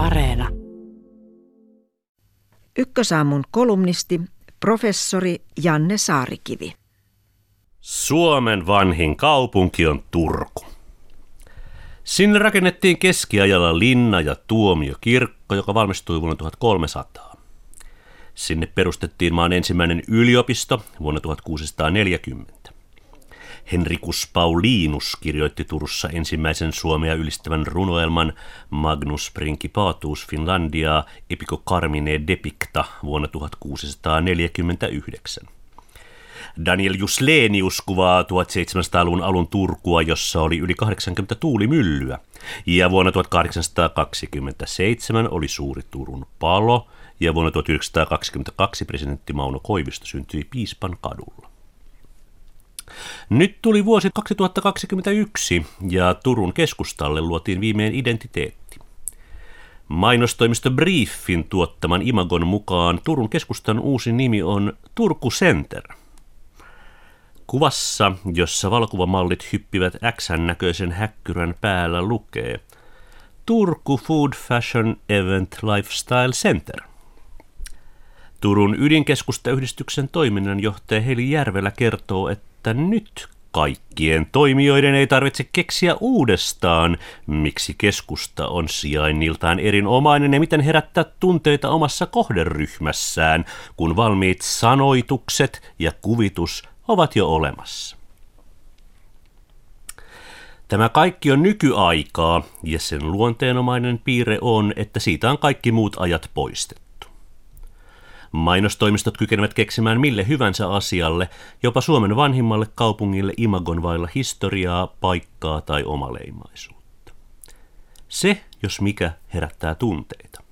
Areena. Ykkösaamun kolumnisti, professori Janne Saarikivi. Suomen vanhin kaupunki on Turku. Sinne rakennettiin keskiajalla linna- ja tuomiokirkko, joka valmistui vuonna 1300. Sinne perustettiin maan ensimmäinen yliopisto vuonna 1640. Henrikus Paulinus kirjoitti Turussa ensimmäisen Suomea ylistävän runoelman Magnus Principatus Finlandia Epico Carmine Depicta vuonna 1649. Daniel Juslenius kuvaa 1700-luvun alun Turkua, jossa oli yli 80 tuulimyllyä. Ja vuonna 1827 oli suuri Turun palo, ja vuonna 1922 presidentti Mauno Koivisto syntyi Piispan kadulla. Nyt tuli vuosi 2021 ja Turun keskustalle luotiin viimein identiteetti. Mainostoimisto Briefin tuottaman Imagon mukaan Turun keskustan uusi nimi on Turku Center. Kuvassa, jossa valokuvamallit hyppivät X-näköisen häkkyrän päällä lukee Turku Food Fashion Event Lifestyle Center. Turun ydinkeskustayhdistyksen toiminnanjohtaja Heli Järvelä kertoo, että nyt kaikkien toimijoiden ei tarvitse keksiä uudestaan, miksi keskusta on sijainniltaan erinomainen ja miten herättää tunteita omassa kohderyhmässään, kun valmiit sanoitukset ja kuvitus ovat jo olemassa. Tämä kaikki on nykyaikaa ja sen luonteenomainen piirre on, että siitä on kaikki muut ajat poistettu. Mainostoimistot kykenevät keksimään mille hyvänsä asialle, jopa Suomen vanhimmalle kaupungille imagon vailla historiaa, paikkaa tai omaleimaisuutta. Se, jos mikä, herättää tunteita.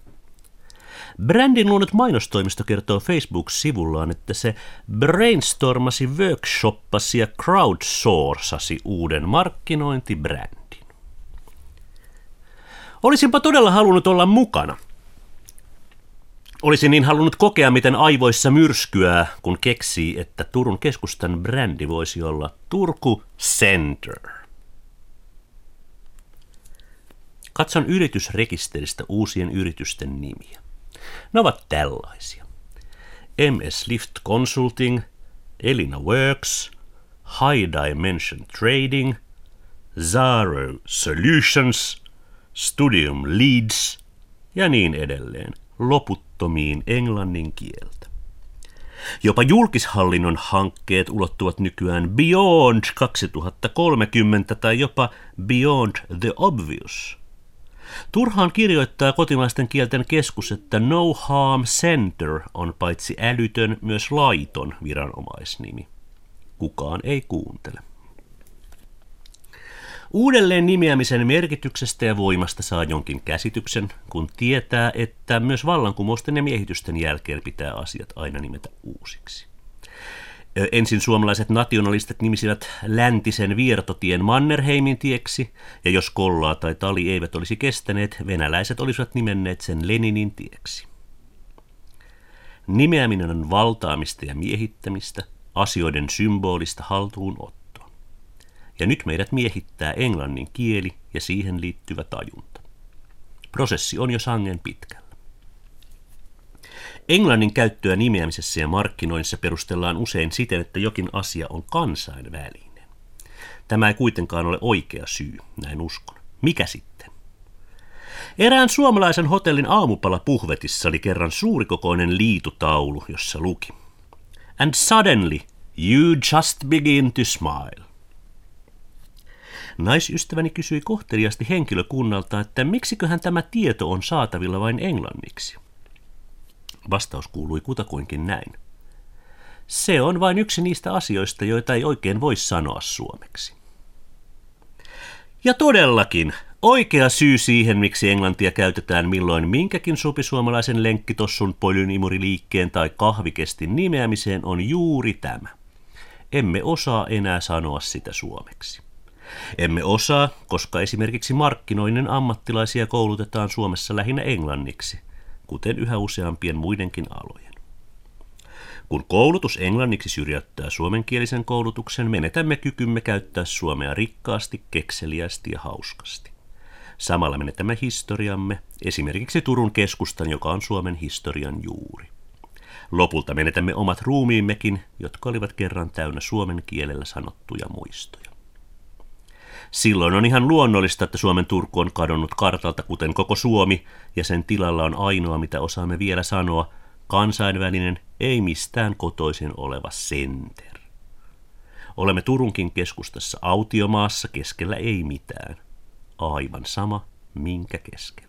Brändin luonut mainostoimisto kertoo Facebook-sivullaan, että se brainstormasi, workshoppasi ja crowdsourcasi uuden markkinointibrändin. Olisinpa todella halunnut olla mukana. Olisin niin halunnut kokea, miten aivoissa myrskyää, kun keksii, että Turun keskustan brändi voisi olla Turku Center. Katson yritysrekisteristä uusien yritysten nimiä. Ne ovat tällaisia. MS Lift Consulting, Elina Works, High Dimension Trading, Zaro Solutions, Studium Leads ja niin edelleen loputtomiin englannin kieltä. Jopa julkishallinnon hankkeet ulottuvat nykyään Beyond 2030 tai jopa Beyond the Obvious – Turhaan kirjoittaa kotimaisten kielten keskus, että No Harm Center on paitsi älytön myös laiton viranomaisnimi. Kukaan ei kuuntele. Uudelleen nimeämisen merkityksestä ja voimasta saa jonkin käsityksen, kun tietää, että myös vallankumousten ja miehitysten jälkeen pitää asiat aina nimetä uusiksi. Ensin suomalaiset nationalistit nimisivät läntisen viertotien Mannerheimin tieksi, ja jos kollaa tai tali eivät olisi kestäneet, venäläiset olisivat nimenneet sen Leninin tieksi. Nimeäminen on valtaamista ja miehittämistä, asioiden symbolista haltuunottoa. Ja nyt meidät miehittää englannin kieli ja siihen liittyvä tajunta. Prosessi on jo sangen pitkällä. Englannin käyttöä nimeämisessä ja markkinoinnissa perustellaan usein siten, että jokin asia on kansainvälinen. Tämä ei kuitenkaan ole oikea syy, näin uskon. Mikä sitten? Erään suomalaisen hotellin aamupala puhvetissa oli kerran suurikokoinen liitutaulu, jossa luki. And suddenly you just begin to smile. Naisystäväni kysyi kohteliasti henkilökunnalta, että miksiköhän tämä tieto on saatavilla vain englanniksi. Vastaus kuului kutakuinkin näin. Se on vain yksi niistä asioista, joita ei oikein voi sanoa suomeksi. Ja todellakin, oikea syy siihen, miksi englantia käytetään milloin minkäkin supisuomalaisen lenkkitossun polynimuriliikkeen tai kahvikestin nimeämiseen on juuri tämä. Emme osaa enää sanoa sitä suomeksi. Emme osaa, koska esimerkiksi markkinoinnin ammattilaisia koulutetaan Suomessa lähinnä englanniksi kuten yhä useampien muidenkin alojen. Kun koulutus englanniksi syrjäyttää suomenkielisen koulutuksen, menetämme kykymme käyttää suomea rikkaasti, kekseliästi ja hauskasti. Samalla menetämme historiamme, esimerkiksi Turun keskustan, joka on Suomen historian juuri. Lopulta menetämme omat ruumiimmekin, jotka olivat kerran täynnä suomen kielellä sanottuja muistoja. Silloin on ihan luonnollista, että Suomen Turku on kadonnut kartalta, kuten koko Suomi, ja sen tilalla on ainoa, mitä osaamme vielä sanoa, kansainvälinen, ei mistään kotoisin oleva center. Olemme Turunkin keskustassa autiomaassa, keskellä ei mitään. Aivan sama, minkä keskellä.